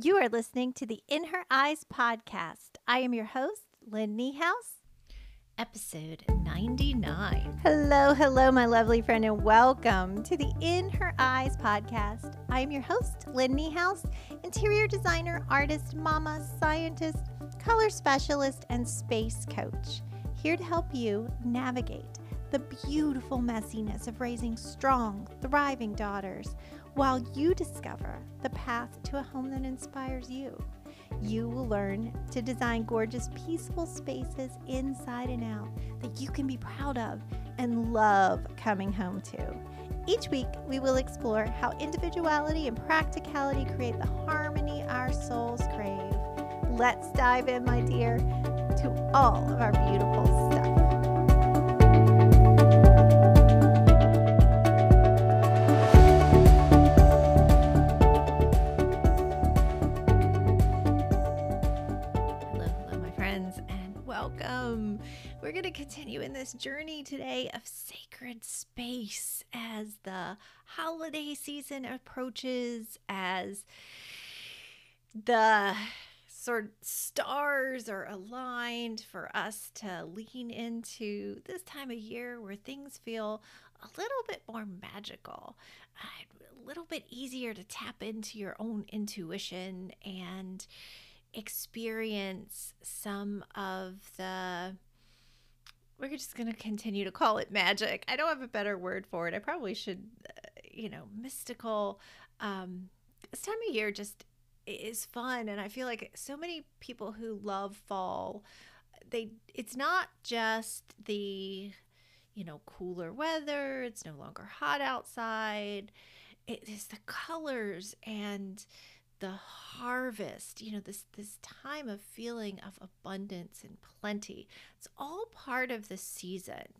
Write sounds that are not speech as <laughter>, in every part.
You are listening to the In Her Eyes podcast. I am your host, Lynn Niehaus. Episode 99. Hello, hello, my lovely friend, and welcome to the In Her Eyes podcast. I am your host, Lynn Niehaus, interior designer, artist, mama, scientist, color specialist, and space coach. Here to help you navigate the beautiful messiness of raising strong, thriving daughters while you discover the path to a home that inspires you. You will learn to design gorgeous, peaceful spaces inside and out that you can be proud of and love coming home to. Each week, we will explore how individuality and practicality create the harmony our souls crave. Let's dive in, my dear, to all of our beautiful stuff. We're going to continue in this journey today of sacred space as the holiday season approaches, as the sort of stars are aligned for us to lean into. This time of year where things feel a little bit more magical, a little bit easier to tap into your own intuition and experience some of the we're just going to continue to call it magic. I don't have a better word for it. I probably should, uh, you know, mystical. Um, this time of year just is fun, and I feel like so many people who love fall, they it's not just the, you know, cooler weather. It's no longer hot outside. It is the colors and the harvest you know this this time of feeling of abundance and plenty. It's all part of the season.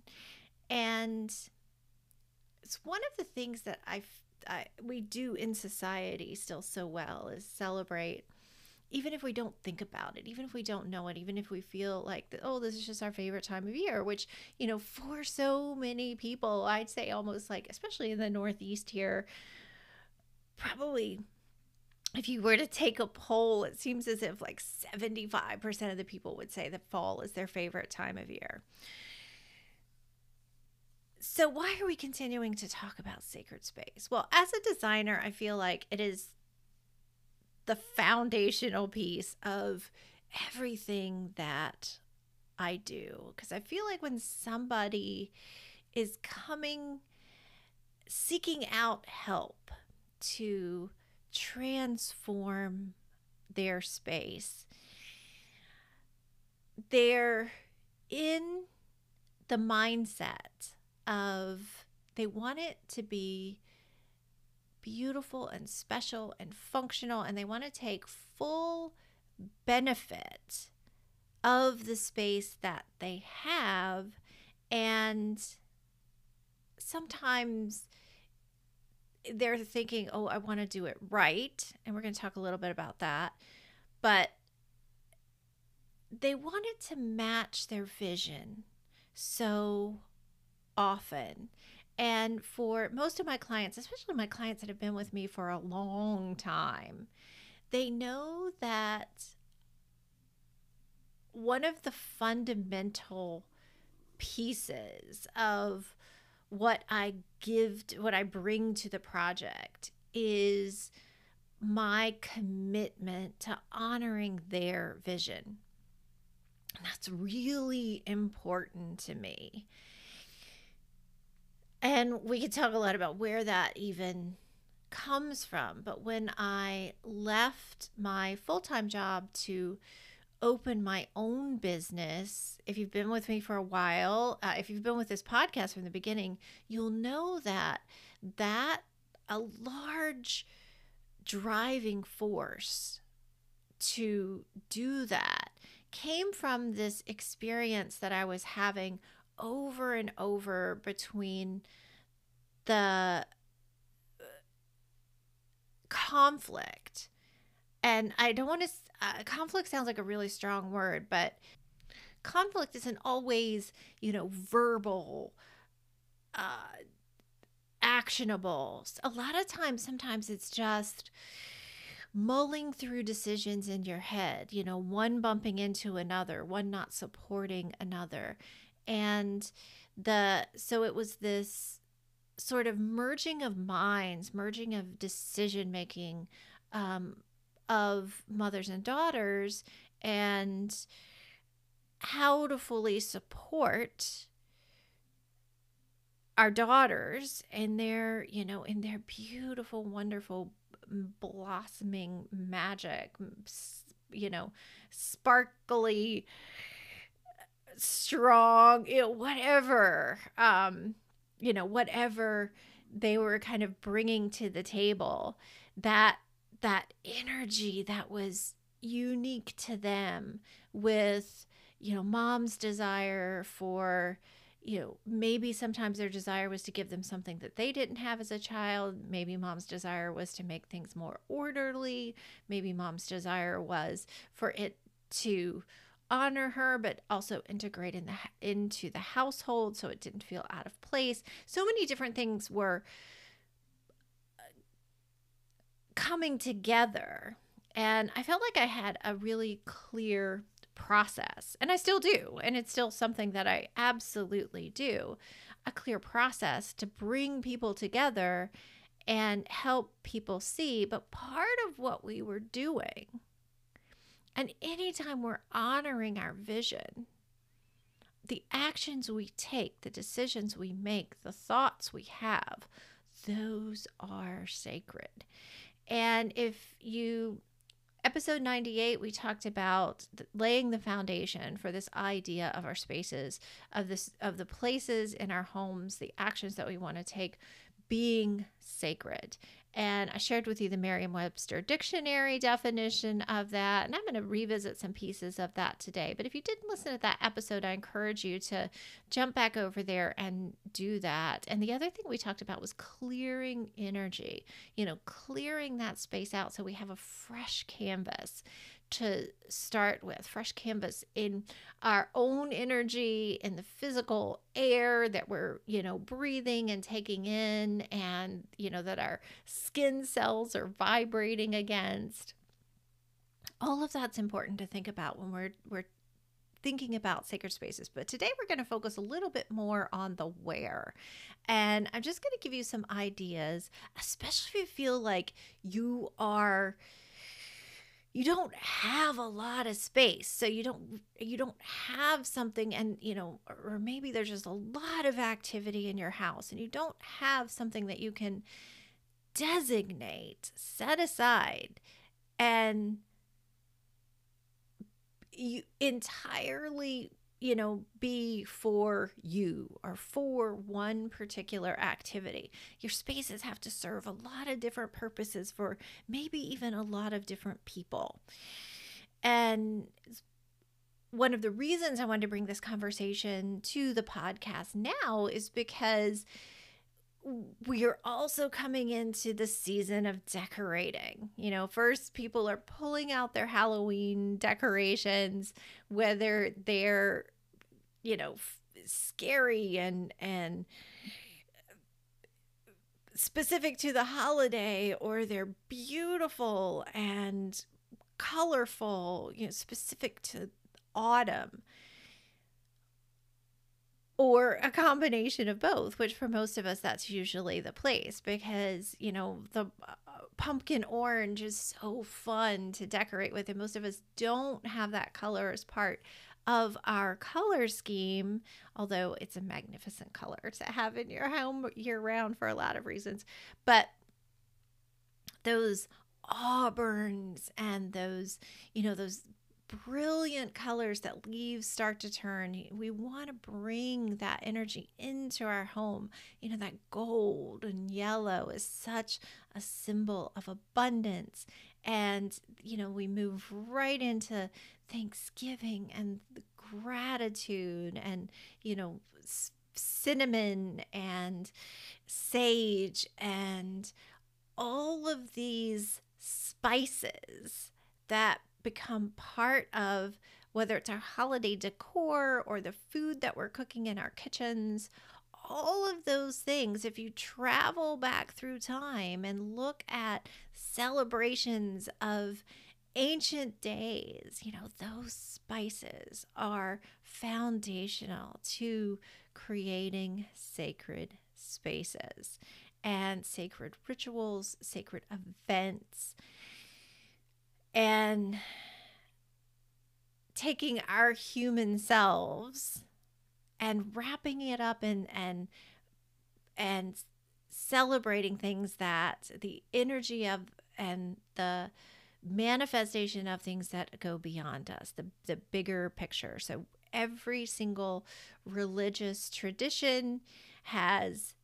And it's one of the things that i I, we do in society still so well is celebrate even if we don't think about it even if we don't know it even if we feel like oh this is just our favorite time of year which you know for so many people i'd say almost like especially in the northeast here probably if you were to take a poll, it seems as if like 75% of the people would say that fall is their favorite time of year. So, why are we continuing to talk about sacred space? Well, as a designer, I feel like it is the foundational piece of everything that I do. Because I feel like when somebody is coming, seeking out help to transform their space. They're in the mindset of they want it to be beautiful and special and functional, and they want to take full benefit of the space that they have. And sometimes they're thinking, oh, I want to do it right. And we're going to talk a little bit about that. But they wanted to match their vision so often. And for most of my clients, especially my clients that have been with me for a long time, they know that one of the fundamental pieces of what I give, to, what I bring to the project is my commitment to honoring their vision. And that's really important to me. And we could talk a lot about where that even comes from. But when I left my full time job to open my own business, if you've been with me for a while, uh, if you've been with this podcast from the beginning, you'll know that that a large driving force to do that came from this experience that I was having over and over between the uh, conflict. And I don't want to uh, conflict sounds like a really strong word, but conflict isn't always, you know, verbal, uh, actionable. A lot of times, sometimes it's just mulling through decisions in your head, you know, one bumping into another, one not supporting another. And the so it was this sort of merging of minds, merging of decision making um, of mothers and daughters, and how to fully support our daughters in their you know in their beautiful wonderful blossoming magic you know sparkly strong you know whatever um you know whatever they were kind of bringing to the table that that energy that was unique to them with you know mom's desire for you know, maybe sometimes their desire was to give them something that they didn't have as a child. Maybe mom's desire was to make things more orderly. Maybe mom's desire was for it to honor her but also integrate in the into the household so it didn't feel out of place. So many different things were coming together and I felt like I had a really clear process. And I still do. And it's still something that I absolutely do a clear process to bring people together and help people see. But part of what we were doing, and anytime we're honoring our vision, the actions we take, the decisions we make, the thoughts we have, those are sacred. And if you episode 98 we talked about laying the foundation for this idea of our spaces of this of the places in our homes the actions that we want to take being sacred and I shared with you the Merriam Webster dictionary definition of that. And I'm going to revisit some pieces of that today. But if you didn't listen to that episode, I encourage you to jump back over there and do that. And the other thing we talked about was clearing energy, you know, clearing that space out so we have a fresh canvas to start with fresh canvas in our own energy in the physical air that we're you know breathing and taking in and you know that our skin cells are vibrating against. All of that's important to think about when we're we're thinking about sacred spaces but today we're going to focus a little bit more on the where. And i'm just going to give you some ideas especially if you feel like you are you don't have a lot of space so you don't you don't have something and you know or maybe there's just a lot of activity in your house and you don't have something that you can designate set aside and you entirely you know, be for you or for one particular activity. Your spaces have to serve a lot of different purposes for maybe even a lot of different people. And one of the reasons I wanted to bring this conversation to the podcast now is because we are also coming into the season of decorating. You know, first people are pulling out their Halloween decorations, whether they're, you know, f- scary and and specific to the holiday or they're beautiful and colorful, you know, specific to autumn or a combination of both, which for most of us, that's usually the place because, you know, the uh, pumpkin orange is so fun to decorate with. And most of us don't have that color as part of our color scheme, although it's a magnificent color to have in your home year round for a lot of reasons. But those auburns and those, you know, those brilliant colors that leaves start to turn. We want to bring that energy into our home. You know, that gold and yellow is such a symbol of abundance. And, you know, we move right into Thanksgiving and gratitude and, you know, cinnamon and sage and all of these spices that become part of whether it's our holiday decor or the food that we're cooking in our kitchens, all of those things, if you travel back through time and look at celebrations of ancient days, you know, those spices are foundational to creating sacred spaces and sacred rituals, sacred events, and taking our human selves and wrapping it up in and and celebrating things that the energy of and the manifestation of things that go beyond us the the bigger picture. So every single religious tradition has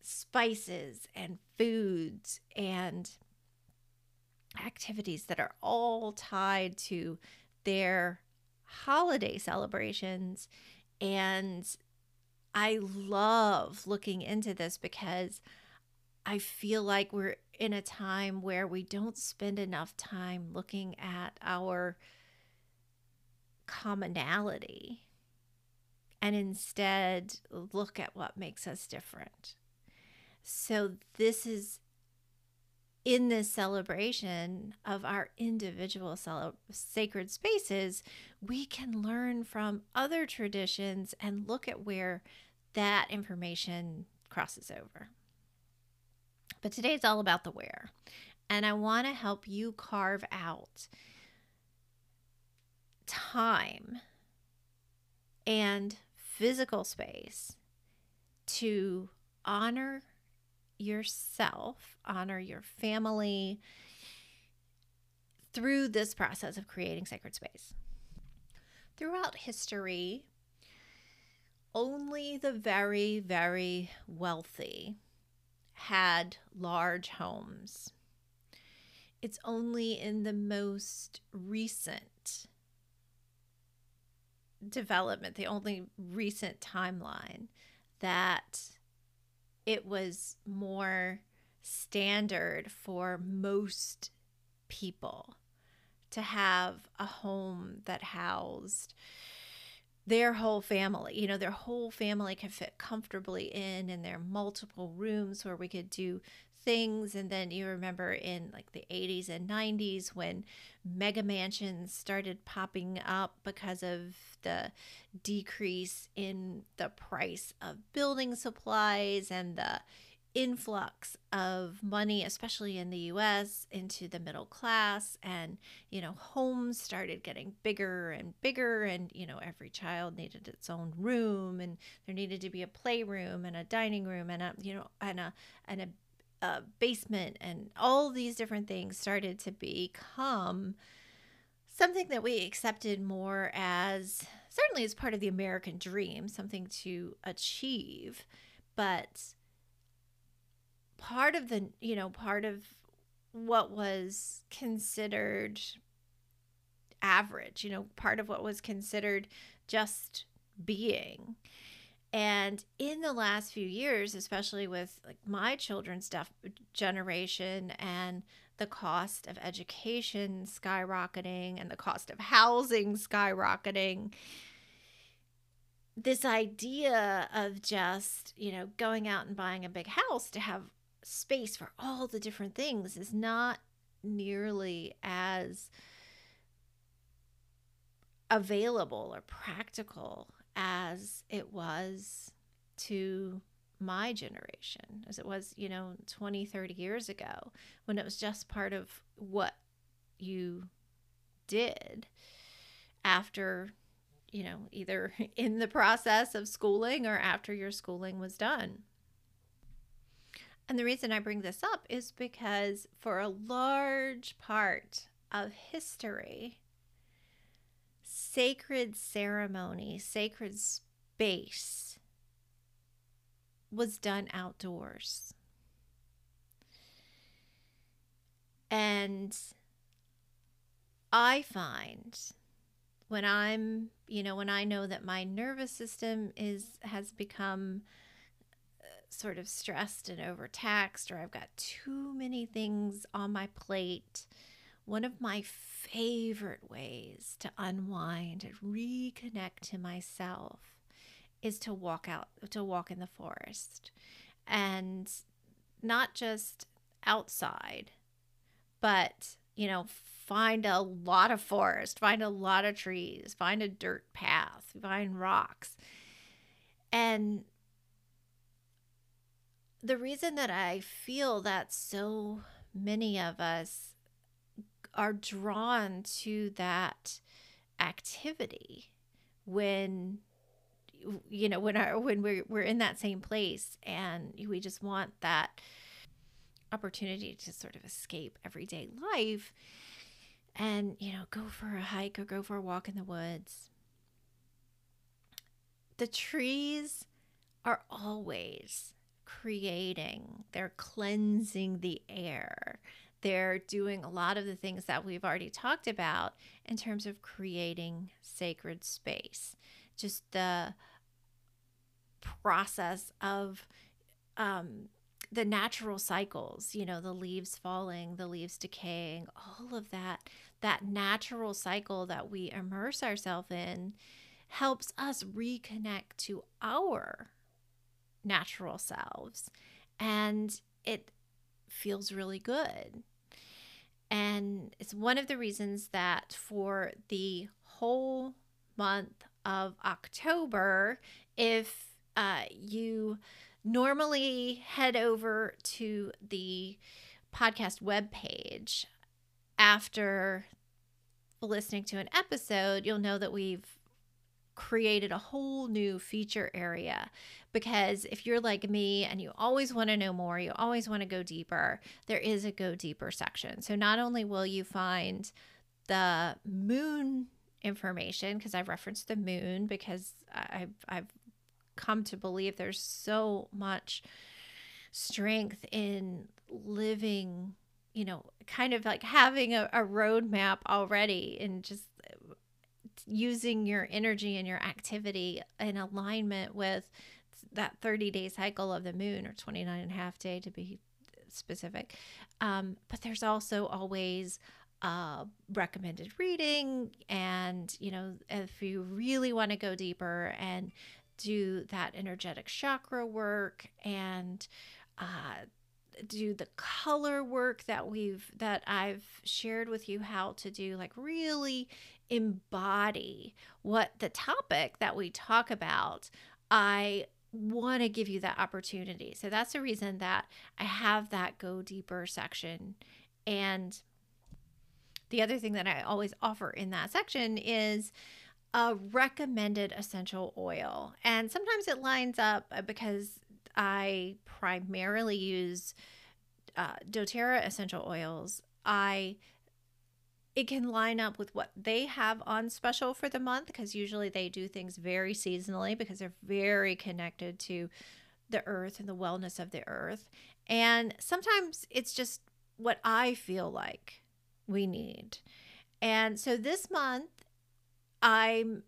spices and foods and activities that are all tied to their holiday celebrations. And I love looking into this because I feel like we're in a time where we don't spend enough time looking at our commonality and instead look at what makes us different. So, this is in this celebration of our individual cele- sacred spaces, we can learn from other traditions and look at where that information crosses over. But today it's all about the where. And I want to help you carve out time and physical space to honor yourself, honor your family through this process of creating sacred space. Throughout history, only the very, very wealthy had large homes. It's only in the most recent development, the only recent timeline, that it was more standard for most people to have a home that housed their whole family. You know, their whole family could fit comfortably in, in their multiple rooms where we could do things. And then you remember in like the 80s and 90s when mega mansions started popping up because of the decrease in the price of building supplies and the influx of money, especially in the US, into the middle class. And, you know, homes started getting bigger and bigger. And, you know, every child needed its own room and there needed to be a playroom and a dining room and a, you know, and a, and a, a basement and all these different things started to become something that we accepted more as certainly as part of the American dream, something to achieve, but part of the, you know, part of what was considered average, you know, part of what was considered just being. And in the last few years, especially with like my children's generation and the cost of education skyrocketing and the cost of housing skyrocketing, this idea of just, you know, going out and buying a big house to have space for all the different things is not nearly as available or practical as it was to my generation as it was you know 20 30 years ago when it was just part of what you did after you know either <laughs> in the process of schooling or after your schooling was done. And the reason I bring this up is because for a large part of history, sacred ceremony, sacred space was done outdoors. And I find when I'm, you know, when I know that my nervous system is has become uh, sort of stressed and overtaxed, or I've got too many things on my plate, one of my favorite ways to unwind and reconnect to myself is to walk out, to walk in the forest. And not just outside, but, you know, find a lot of forest, find a lot of trees, find a dirt path, find rocks. And the reason that I feel that so many of us are drawn to that activity when you know when our when we're we're in that same place and we just want that opportunity to sort of escape everyday life and you know go for a hike or go for a walk in the woods. The trees are always creating they're cleansing the air they're doing a lot of the things that we've already talked about in terms of creating sacred space just the process of um, the natural cycles, you know, the leaves falling, the leaves decaying, all of that, that natural cycle that we immerse ourselves in helps us reconnect to our natural selves. And it feels really good. And it's one of the reasons that for the whole month of October, if uh, you normally head over to the podcast webpage after listening to an episode, you'll know that we've created a whole new feature area because if you're like me and you always want to know more, you always want to go deeper, there is a go deeper section. So not only will you find the moon information because I've referenced the moon because I've I've come to believe there's so much strength in living, you know, kind of like having a, a roadmap already and just using your energy and your activity in alignment with that 30 day cycle of the moon or 29 and a half day to be specific. Um, but there's also always uh, recommended reading and you know if you really want to go deeper and do that energetic chakra work and uh, do the color work that we've that I've shared with you how to do like really embody what the topic that we talk about I want to give you that opportunity. So that's the reason that I have that go deeper section and the other thing that I always offer in that section is a recommended essential oil. And sometimes it lines up uh, because I primarily use uh, doTERRA essential oils. I it can line up with what they have on special for the month because usually they do things very seasonally because they're very connected to the earth and the wellness of the earth. And sometimes it's just what I feel like we need. And so this month, I'm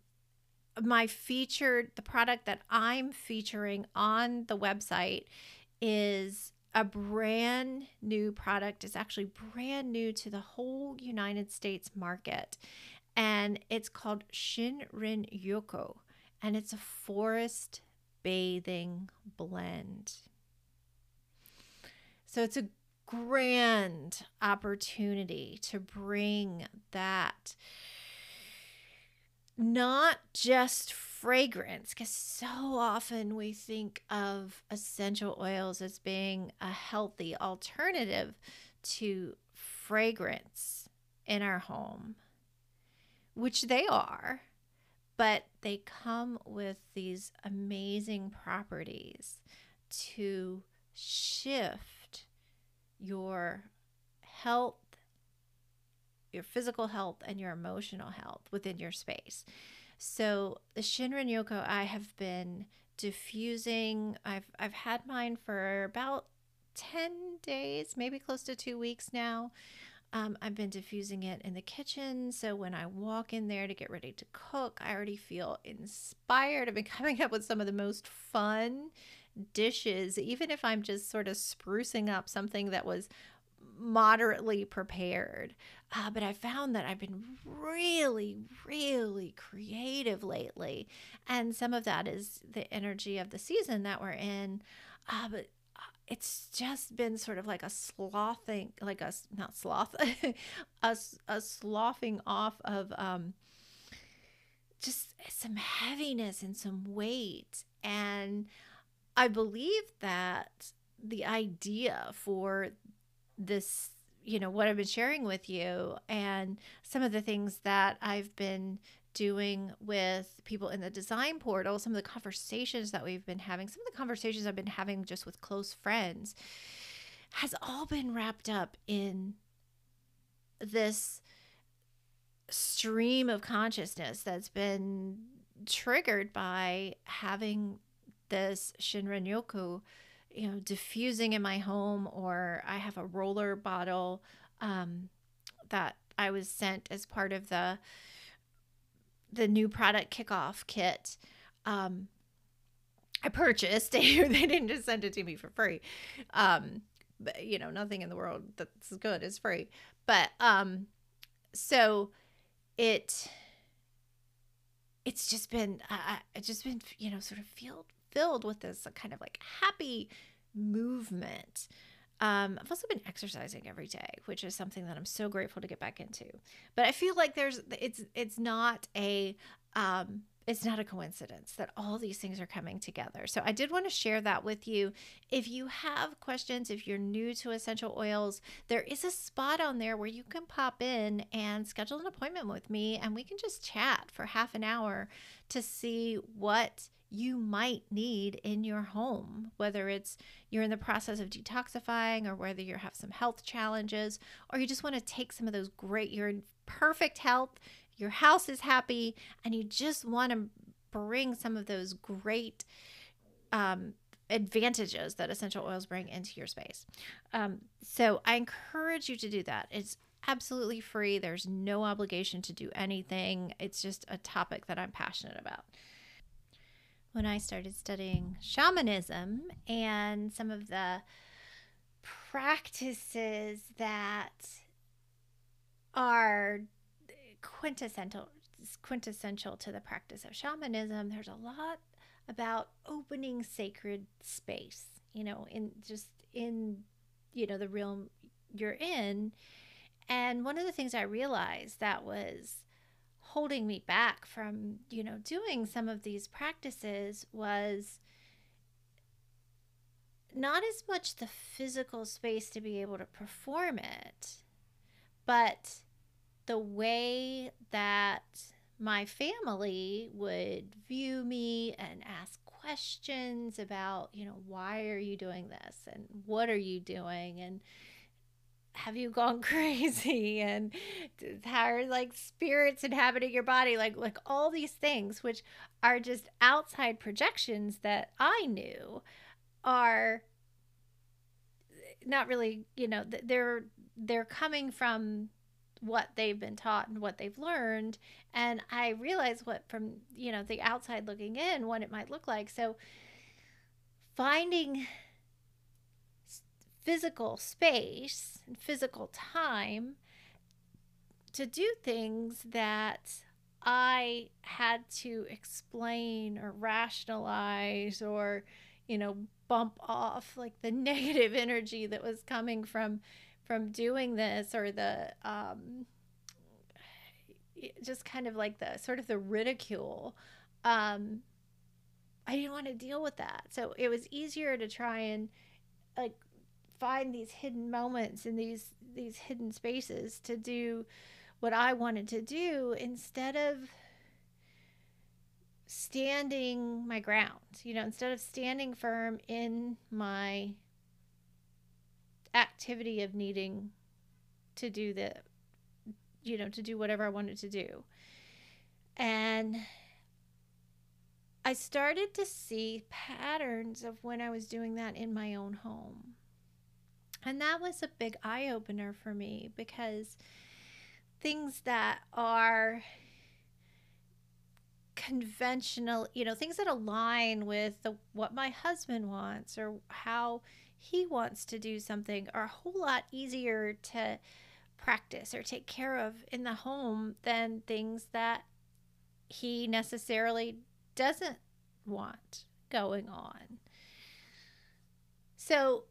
my featured the product that I'm featuring on the website is a brand new product. It's actually brand new to the whole United States market. And it's called Shinrin Yoku. And it's a forest bathing blend. So it's a grand opportunity to bring that not just fragrance, because so often we think of essential oils as being a healthy alternative to fragrance in our home, which they are, but they come with these amazing properties to shift your health your physical health and your emotional health within your space. So the Shinrin Yoku I have been diffusing. I've I've had mine for about 10 days, maybe close to 2 weeks now. Um, I've been diffusing it in the kitchen. So when I walk in there to get ready to cook, I already feel inspired. I've been <laughs> coming up with some of the most fun dishes, even if I'm just sort of sprucing up something that was moderately prepared. Uh, but I found that I've been really, really creative lately. And some of that is the energy of the season that we're in. Uh, but uh, it's just been sort of like a slothing, like a, not sloth, <laughs> a, a sloughing off of um, just some heaviness and some weight. And I believe that the idea for this you know what I've been sharing with you and some of the things that I've been doing with people in the design portal, some of the conversations that we've been having, some of the conversations I've been having just with close friends has all been wrapped up in this stream of consciousness that's been triggered by having this Shinrin Yoku you know, diffusing in my home, or I have a roller bottle um, that I was sent as part of the the new product kickoff kit. Um, I purchased. <laughs> they didn't just send it to me for free. Um, but you know, nothing in the world that's good is free. But um, so it it's just been uh, it's just been you know sort of filled filled with this kind of like happy movement. Um, I've also been exercising every day, which is something that I'm so grateful to get back into. But I feel like there's it's it's not a um, it's not a coincidence that all these things are coming together. So I did want to share that with you. If you have questions, if you're new to essential oils, there is a spot on there where you can pop in and schedule an appointment with me and we can just chat for half an hour to see what you might need in your home, whether it's you're in the process of detoxifying or whether you have some health challenges or you just want to take some of those great, you're in perfect health, your house is happy, and you just want to bring some of those great um, advantages that essential oils bring into your space. Um, so I encourage you to do that. It's absolutely free, there's no obligation to do anything. It's just a topic that I'm passionate about when I started studying shamanism and some of the practices that are quintessential quintessential to the practice of shamanism. There's a lot about opening sacred space you know in just in you know the realm you're in. And one of the things i realized that was holding me back from, you know, doing some of these practices was not as much the physical space to be able to perform it, but the way that my family would view me and ask questions about, you know, why are you doing this and what are you doing and have you gone <laughs> crazy and how are like spirits inhabiting your body? Like like all these things which are just outside projections that i knew are eh, not really you know they're they're coming from what they've been taught and what they've learned. And i realize what from you know the outside looking in what it might look like. So finding physical space and physical time to do things that I had to explain or rationalize or, you know, bump off like the <laughs> negative energy that was coming from from doing this or the um just kind of like the sort of the ridicule um I didn't want to deal with that. So it was easier to try and like find these hidden moments in these these hidden spaces to do what I wanted to do instead of standing my ground. You know, instead of standing firm in my activity of needing to do the you know, to do whatever I wanted to do. And I started to see patterns of when I was doing that in my own home. And that was a big eye opener for me because things that are conventional, you know, things that align with the, what my husband wants or how he wants to do something are a whole lot easier to practice or take care of in the home than things that he necessarily doesn't want going on. So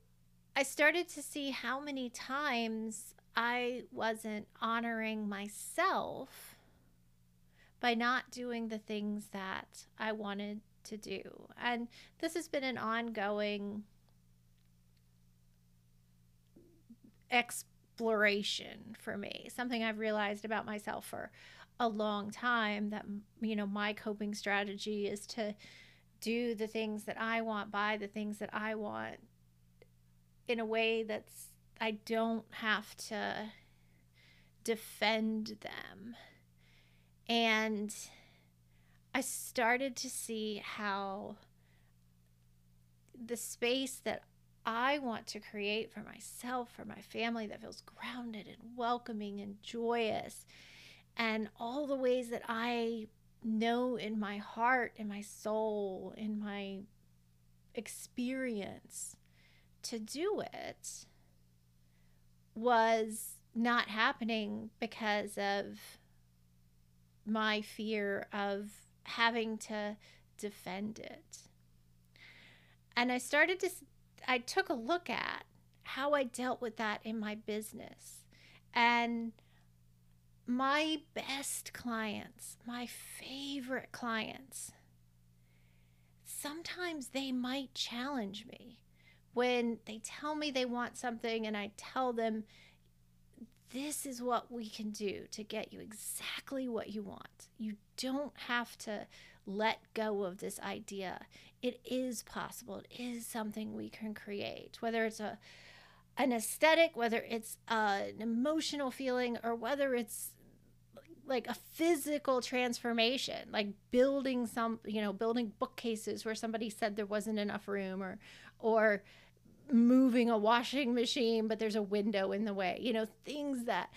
I started to see how many times I wasn't honoring myself by not doing the things that I wanted to do. And this has been an ongoing exploration for me, something I've realized about myself for a long time that, you know, my coping strategy is to do the things that I want, buy the things that I want in a way that's, I don't have to defend them. And I started to see how the space that I want to create for myself, for my family that feels grounded and welcoming and joyous, and all the ways that I know in my heart, in my soul, in my experience to do it was not happening because of my fear of having to defend it. And I started to, I took a look at how I dealt with that in my business. And my best clients, my favorite clients, sometimes they might challenge me when they tell me they want something and I tell them, this is what we can do to get you exactly what you want. You don't have to let go of this idea. It is possible. It is something we can create, whether it's a an aesthetic, whether it's uh, an emotional feeling, or whether it's like a physical transformation, like building some, you know, building bookcases where somebody said there wasn't enough room, or or moving a washing machine but there's a window in the way you know things that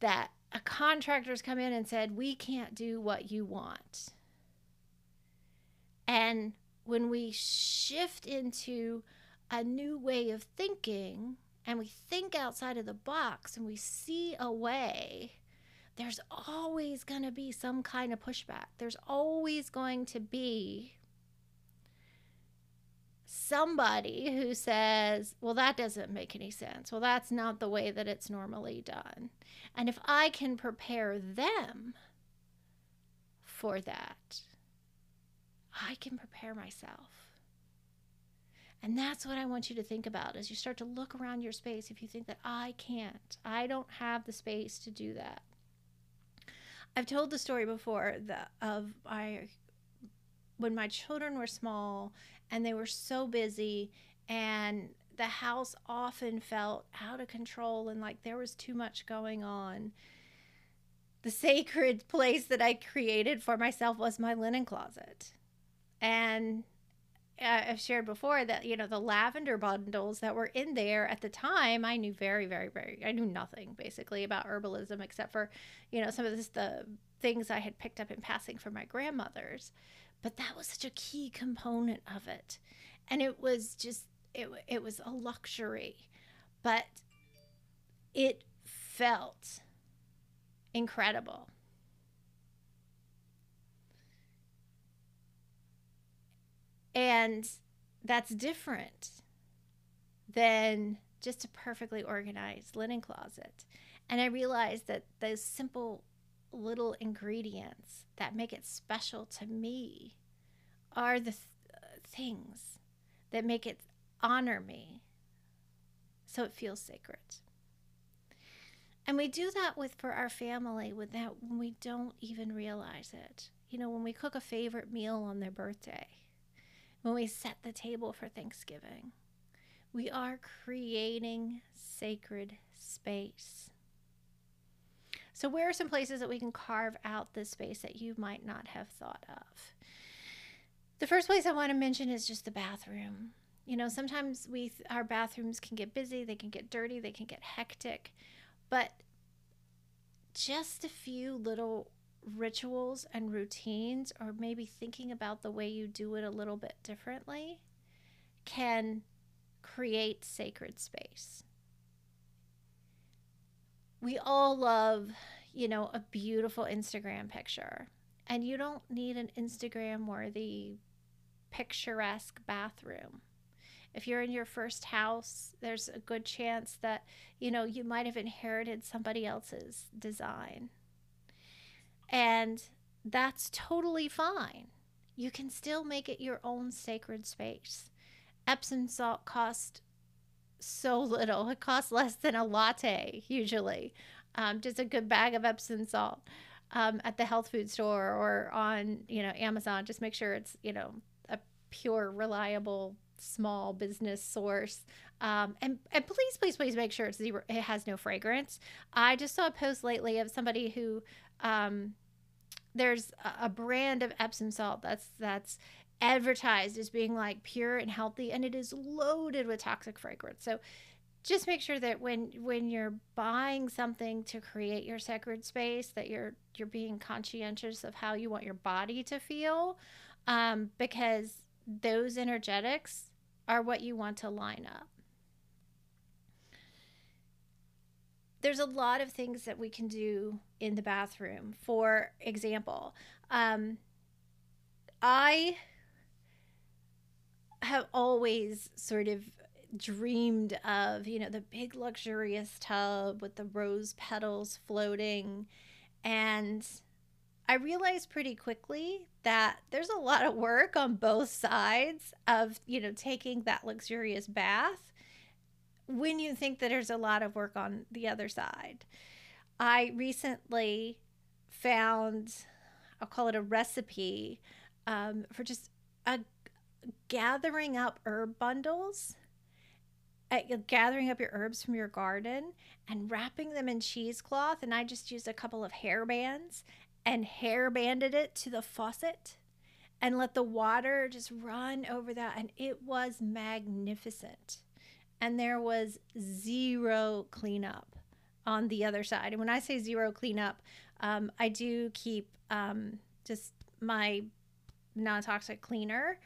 that a contractor's come in and said we can't do what you want and when we shift into a new way of thinking and we think outside of the box and we see a way there's always going to be some kind of pushback there's always going to be somebody who says, well, that doesn't make any sense. Well, that's not the way that it's normally done. And if I can prepare them for that, I can prepare myself. And that's what I want you to think about as you start to look around your space. If you think that I can't, I don't have the space to do that. I've told the story before that of I when my children were small and they were so busy and the house often felt out of control and like there was too much going on. The <laughs> sacred place that I created for myself was my linen closet. And uh, I've shared before that, you know, the lavender bundles that were in there at the time, I knew very, very, very, I knew nothing basically about herbalism except for, you know, some of this, the things I had picked up in passing from my grandmothers. But that was such a key component of it. And it was just, it, it was a luxury. But it felt incredible. And that's different than just a perfectly organized linen closet. And I realized that those simple little ingredients that make it special to me are the th- uh, things that make it honor me so it feels sacred. And we do that with for our family without when we don't even realize it. You know, when we cook a favorite meal on their birthday, when we set the table for Thanksgiving, we are creating sacred space. So, where are some places that we can carve out this space that you might not have thought of? The first place I want to mention is just the bathroom. You know, sometimes we our bathrooms can get busy, they can get dirty, they can get hectic, but just a few little rituals and routines or maybe thinking about the way you do it a little bit differently can create sacred space. We all love, you know, a beautiful Instagram picture. And you don't need an Instagram worthy, picturesque bathroom. If you're in your first house, there's a good chance that, you know, you might have inherited somebody else's design. And that's totally fine. You can still make it your own sacred space. Epsom salt costs so little. It costs less than a latte, usually. Um, just a good bag of Epsom salt um, at the health food store or on, you know, Amazon. Just make sure it's, you know, a pure, reliable, small business source. Um, and, and please, please, please make sure it's zero, it has no fragrance. I just saw a post lately of somebody who, um, there's a, brand of Epsom salt that's, that's advertised as being like pure and healthy and it is loaded with toxic fragrance. So just make sure that when when you're buying something to create your sacred space that you're you're being conscientious of how you want your body to feel um, because those energetics are what you want to line up there's a lot of things that we can do in the bathroom for example um, i have always sort of dreamed of, you know, the big luxurious tub with the rose petals floating. And I realized pretty quickly that there's a lot of work on both sides of, you know, taking that luxurious bath when you think that there's a lot of work on the other side. I recently found, I'll call it a recipe um, for just a gathering up herb bundles, uh, gathering up your herbs from your garden and wrapping them in cheesecloth. And I just used a couple of hair bands and hair banded it to the faucet and let the water just run over that. And it was magnificent. And there was zero cleanup on the other side. And when I say zero cleanup, um, I do keep um, just my non toxic cleaner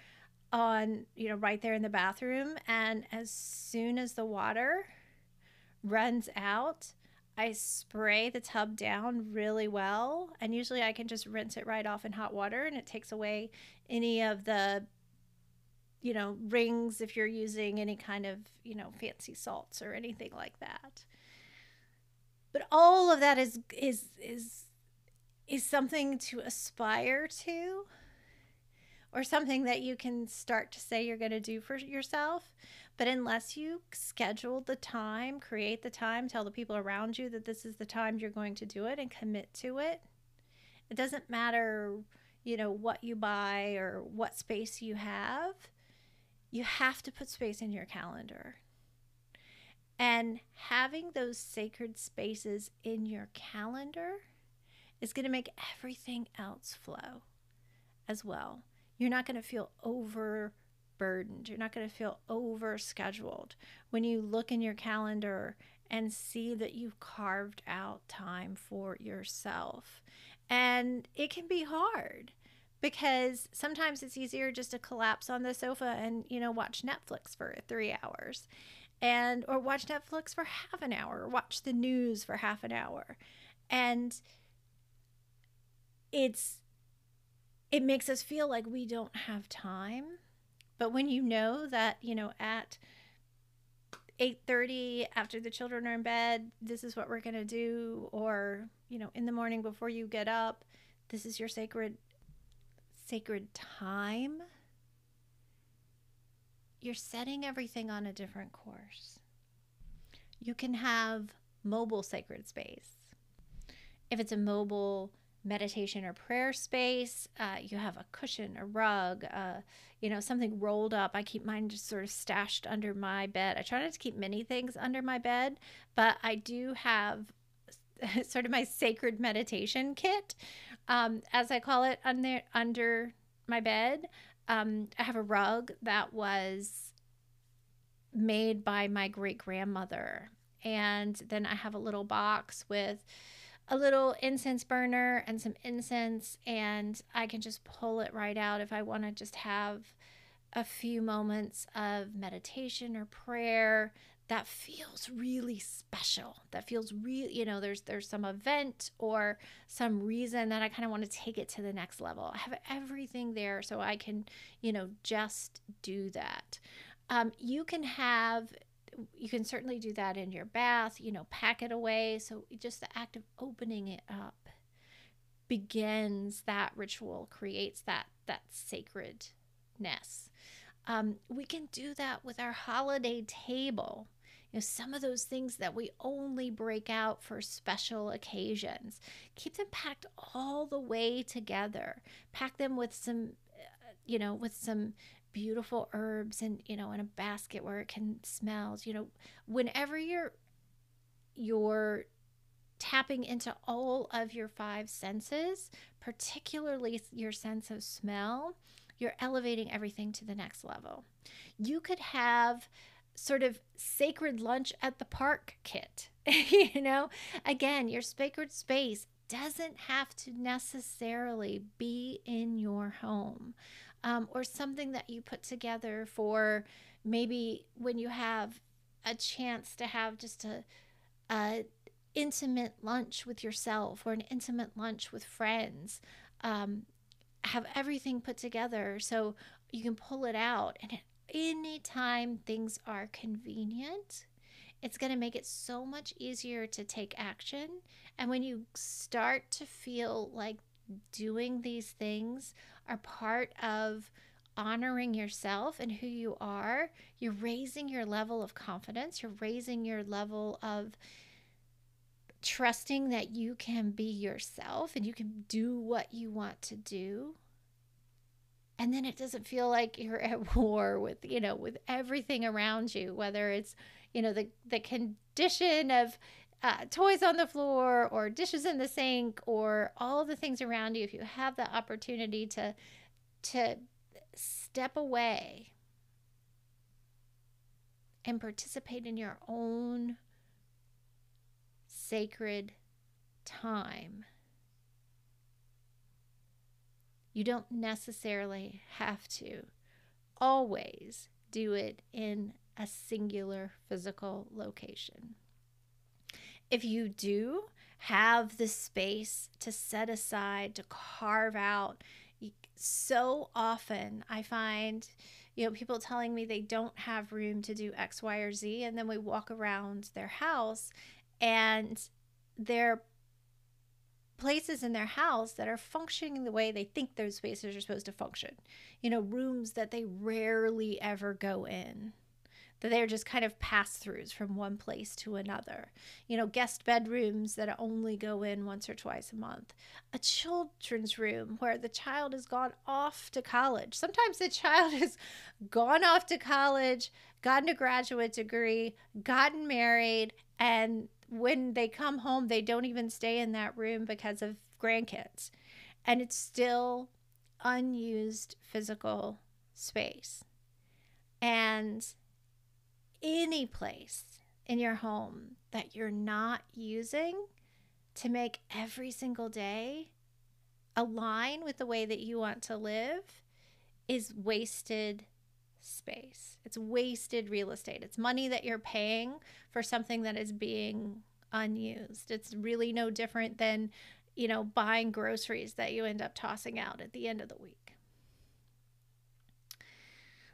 on, you know, right there in the bathroom. And as soon as the water runs out, I spray the tub down really well. And usually I can just rinse it right off in hot water and it takes away any of the, you know, rings if you're using any kind of, you know, fancy salts or anything like that. But all of that is, is, is, is something to aspire to or something that you can start to say you're going to do for yourself. But unless you schedule the time, create the time, tell the people around you that this is the time you're going to do it and commit to it, it doesn't matter, you know, what you buy or what space you have. You have to put space in your calendar. And having those sacred spaces in your calendar is going to make everything else flow as well you're not going to feel overburdened. You're not going to feel over scheduled when you look in your calendar and see that you've carved out time for yourself. And it can be hard because sometimes it's easier just to collapse on the sofa and, you know, watch Netflix for three hours and or watch Netflix for half an hour or watch the news for half an hour. And it's it makes us feel like we don't have time. But when you know that, you know, at 8:30 after the children are in bed, this is what we're going to do or, you know, in the morning before you get up, this is your sacred sacred time. You're setting everything on a different course. You can have mobile sacred space. If it's a mobile meditation or prayer space. Uh, you have a cushion, a rug, uh, you know, something rolled up. I keep mine just sort of stashed under my bed. I try not to keep many things under my bed, but I do have <laughs> sort of my sacred meditation kit, um, as I call it, under under my bed. Um, I have a rug that was made by my great grandmother, and then I have a little box with a little incense burner and some incense and I can just pull it right out if I want to just have a few moments of meditation or prayer that feels really special. That feels real you know there's there's some event or some reason that i kind of want to take it to the next level. I have everything there so i can you know just do that. Um, you can have you can certainly do that in your bath you know pack it away. So just the act of opening it up begins that ritual creates that that sacredness. Um, we can do that with our holiday table you know some of those things that we only break out for special occasions. Keep them packed all the way together. Pack them with some uh, you know with some beautiful herbs and you know in a basket where it can smell you know whenever you're you're tapping into all of your five senses particularly your sense of smell you're elevating everything to the next level. You could have sort of sacred lunch at the park kit. <laughs> you know, again, your sacred space doesn't have to necessarily be in your home um, or something that you put together for maybe when you have a chance to have just a, a intimate lunch with yourself or an intimate lunch with friends um, have everything put together so you can pull it out and it anytime things are convenient, it's going to make it so much easier to take action. And when you start to feel like doing these things are part of honoring yourself and who you are, you're raising your level of confidence, you're raising your level of trusting that you can be yourself and you can do what you want to do and then it doesn't feel like you're at <laughs> war with you know with everything around you whether it's you know the the condition of uh, toys on the floor or dishes in the sink or all the things around you. If you have the opportunity to to step away and participate in your own sacred time you don't necessarily have to always do it in a singular physical location. If you do have the space to set aside, to carve out, so often I find, you know, people telling me they don't have room to do X, Y, or Z. And then we walk around their house and they're places in their house that are functioning the way they think those spaces are supposed to function. You know, rooms that they rarely ever go in, that they're just kind of pass throughs from one place to another. You know, guest bedrooms that only go in once or twice a month. A children's room where the child has gone off to college. Sometimes the <laughs> child has gone off to college, gotten a graduate degree, gotten married, and when they come home, they don't even stay in that room because of grandkids. And it's still unused physical space. And any place in your home that you're not using to make every single day align with the way that you want to live is wasted space. It's wasted real estate. It's money that you're paying for something that is being unused. It's really no different than, you know, buying groceries that you end up tossing out at the end of the week.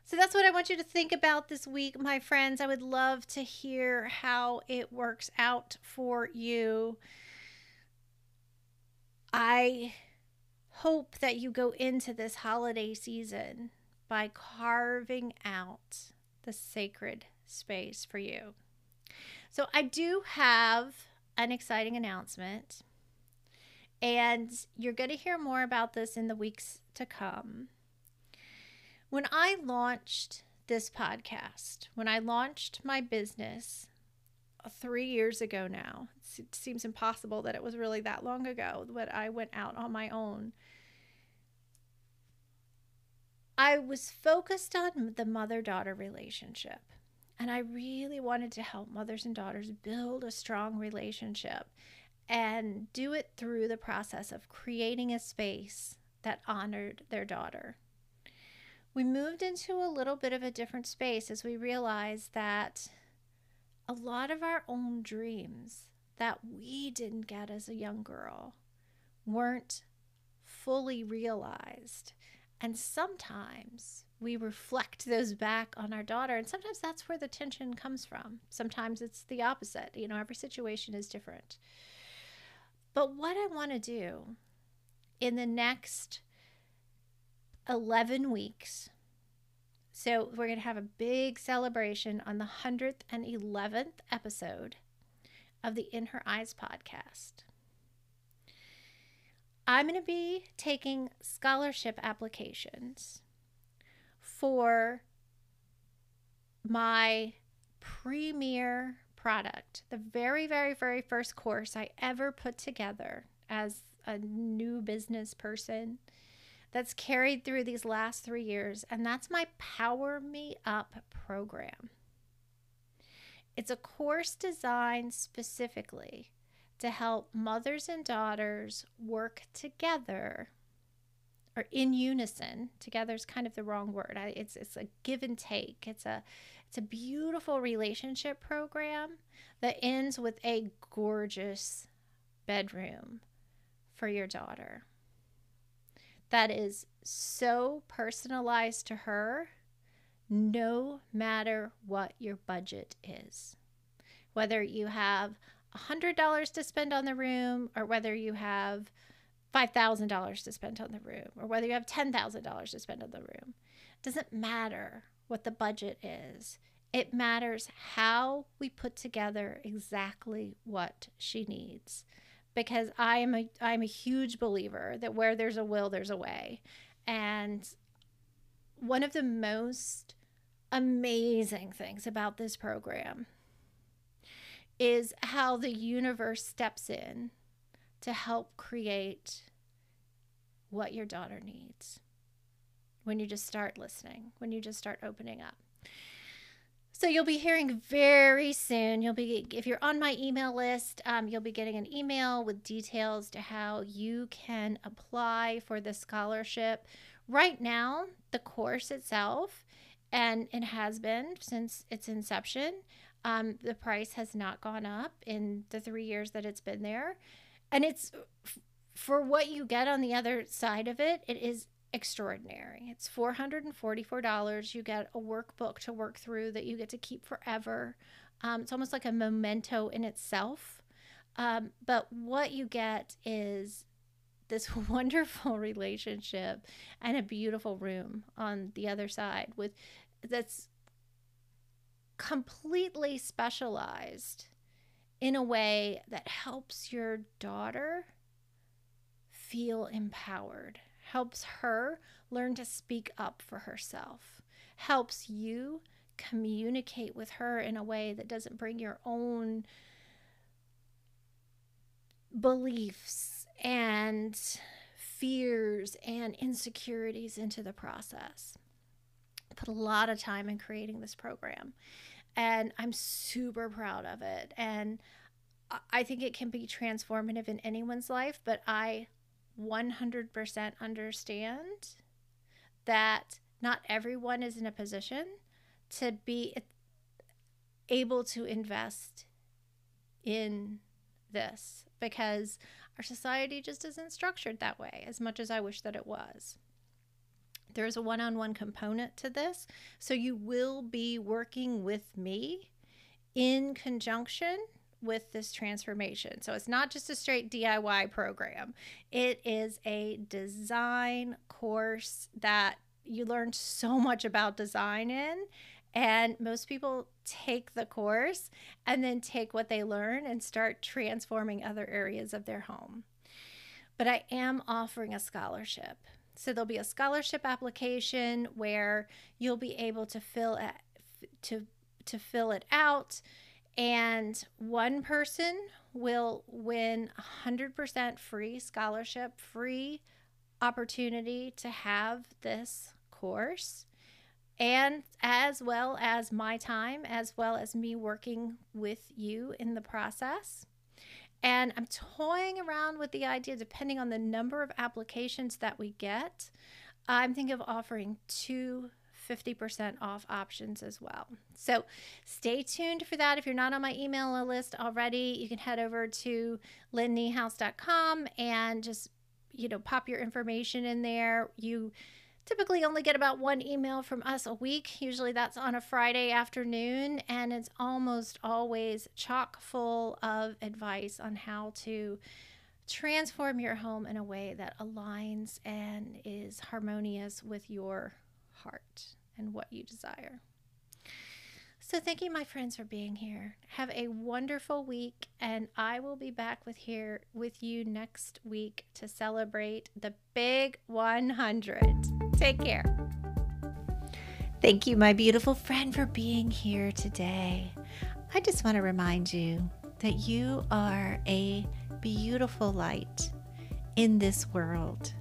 So that's what I want you to think about this week, my friends. I would love to hear how it works out for you. I hope that you go into this holiday season by carving out the sacred space for you. So, I do have an exciting announcement, and you're going to hear more about this in the weeks to come. When I launched this podcast, when I launched my business uh, three years ago now, it seems impossible that it was really that long ago that I went out on my own I was focused on the mother daughter relationship. And I really wanted to help mothers and daughters build a strong relationship and do it through the process of creating a space that honored their daughter. we moved into a little bit of a different space as we realized that a lot of our own dreams that we didn't get as a young girl weren't fully realized. And sometimes we reflect those back on our daughter. And sometimes that's where the tension comes from. Sometimes it's the opposite. You know, every situation is different. But what I want to do in the next 11 weeks, so we're going to have a big celebration on the 111th episode of the In Her Eyes podcast. I'm going to be taking scholarship applications for my premier product, the very, very, very first course I ever put together as a new business person that's carried through these last three years, and that's my Power Me Up program. It's a course designed specifically to help mothers and daughters work together or in unison. Together is kind of the wrong word. It's it's a give and take. It's a it's a beautiful relationship program that ends with a gorgeous bedroom for your daughter. That is so personalized to her no matter what your budget is. Whether you have $100 to spend on the room or whether you have $5,000 to spend on the room or whether you have $10,000 to spend on the room. It doesn't matter what the budget is. It matters how we put together exactly what she needs. Because I'm a I'm a huge believer that where there's a will there's a way. And one of the most amazing things about this program is how the universe steps in to help create what your daughter needs when you just start listening, when you just start opening up. So you'll be hearing very soon. You'll be, if you're on my email list, um, you'll be getting an email with details to how you can apply for the scholarship. Right now, the course itself, and it has been since its inception, um, the price has not gone up in the three years that it's been there. And it's for what you get on the other side of it, it is extraordinary. It's $444. You get a workbook to work through that you get to keep forever. Um, it's almost like a memento in itself. Um, but what you get is this <laughs> wonderful relationship and a beautiful room on the other side with that's completely specialized in a way that helps your daughter feel empowered, helps her learn to speak up for herself, helps you communicate with her in a way that doesn't bring your own beliefs and fears and insecurities into the process put a lot of time in creating this program and I'm super proud of it. And I think it can be transformative in anyone's life, but I 100% understand that not everyone is in a position to be able to invest in this because our society just isn't structured that way as much as I wish that it was. There's a one on one component to this. So you will be working with me in conjunction with this transformation. So it's not just a straight DIY program, it is a design course that you learn so much about design in. And most people take the course and then take what they learn and start transforming other areas of their home. But I am offering a scholarship. So there'll be a scholarship application where you'll be able to fill it, to to fill it out and one person will win 100% free scholarship, free opportunity to have this course and as well as my time as well as me working with you in the process. And I'm toying around with the idea, depending on the number of applications that we get, I'm thinking of offering two 50% off options as well. So stay tuned for that. If you're not on my email list already, you can head over to lynnniehouse.com and just, you know, pop your information in there. You typically only get about one email from us a week. Usually that's on a Friday afternoon, and it's almost always chock full of advice on how to transform your home in a way that aligns and is harmonious with your heart and what you desire. So, thank you, my friends, for being here. Have a wonderful week, and I will be back with here with you next week to celebrate the big 100. Take care. Thank you, my beautiful friend, for being here today. I just want to remind you that you are a beautiful light in this world.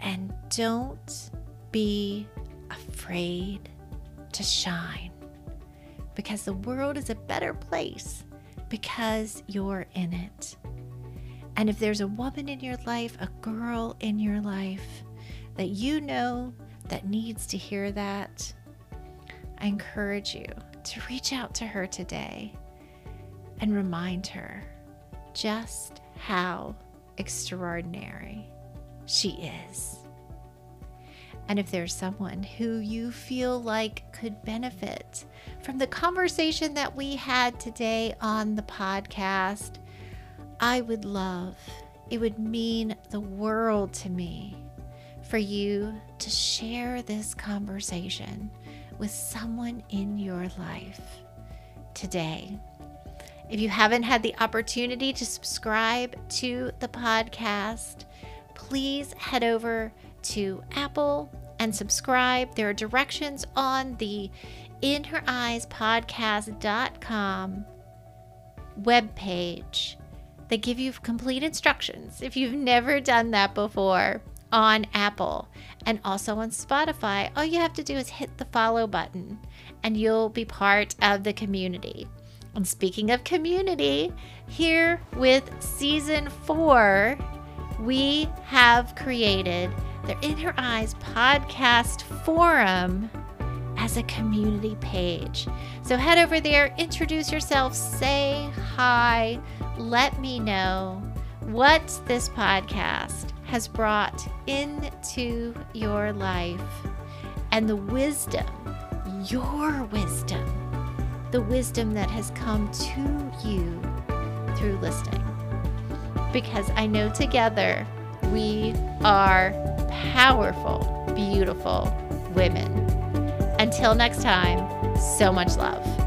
And don't be afraid to shine because the world is a better place because you're in it. And if there's a woman in your life, a girl in your life that you know that needs to hear that, I encourage you to reach out to her today and remind her just how extraordinary she is. And if there's someone who you feel like could benefit from the conversation that we had today on the podcast, I would love, it would mean the world to me for you to share this conversation with someone in your life today. If you haven't had the opportunity to subscribe to the podcast, please head over to Apple and subscribe. There are directions on the In Her Eyes podcast.com webpage that give you complete instructions if you've never done that before on Apple and also on Spotify. All you have to do is hit the follow button and you'll be part of the community. And speaking of community, here with season four, we have created the In Her Eyes podcast forum as a community page. So head over there, introduce yourself, say hi, let me know what's this podcast has brought into your life and the wisdom, your wisdom, the wisdom that has come to you through listening. Because I know together we are powerful, beautiful women. Until next time, so much love.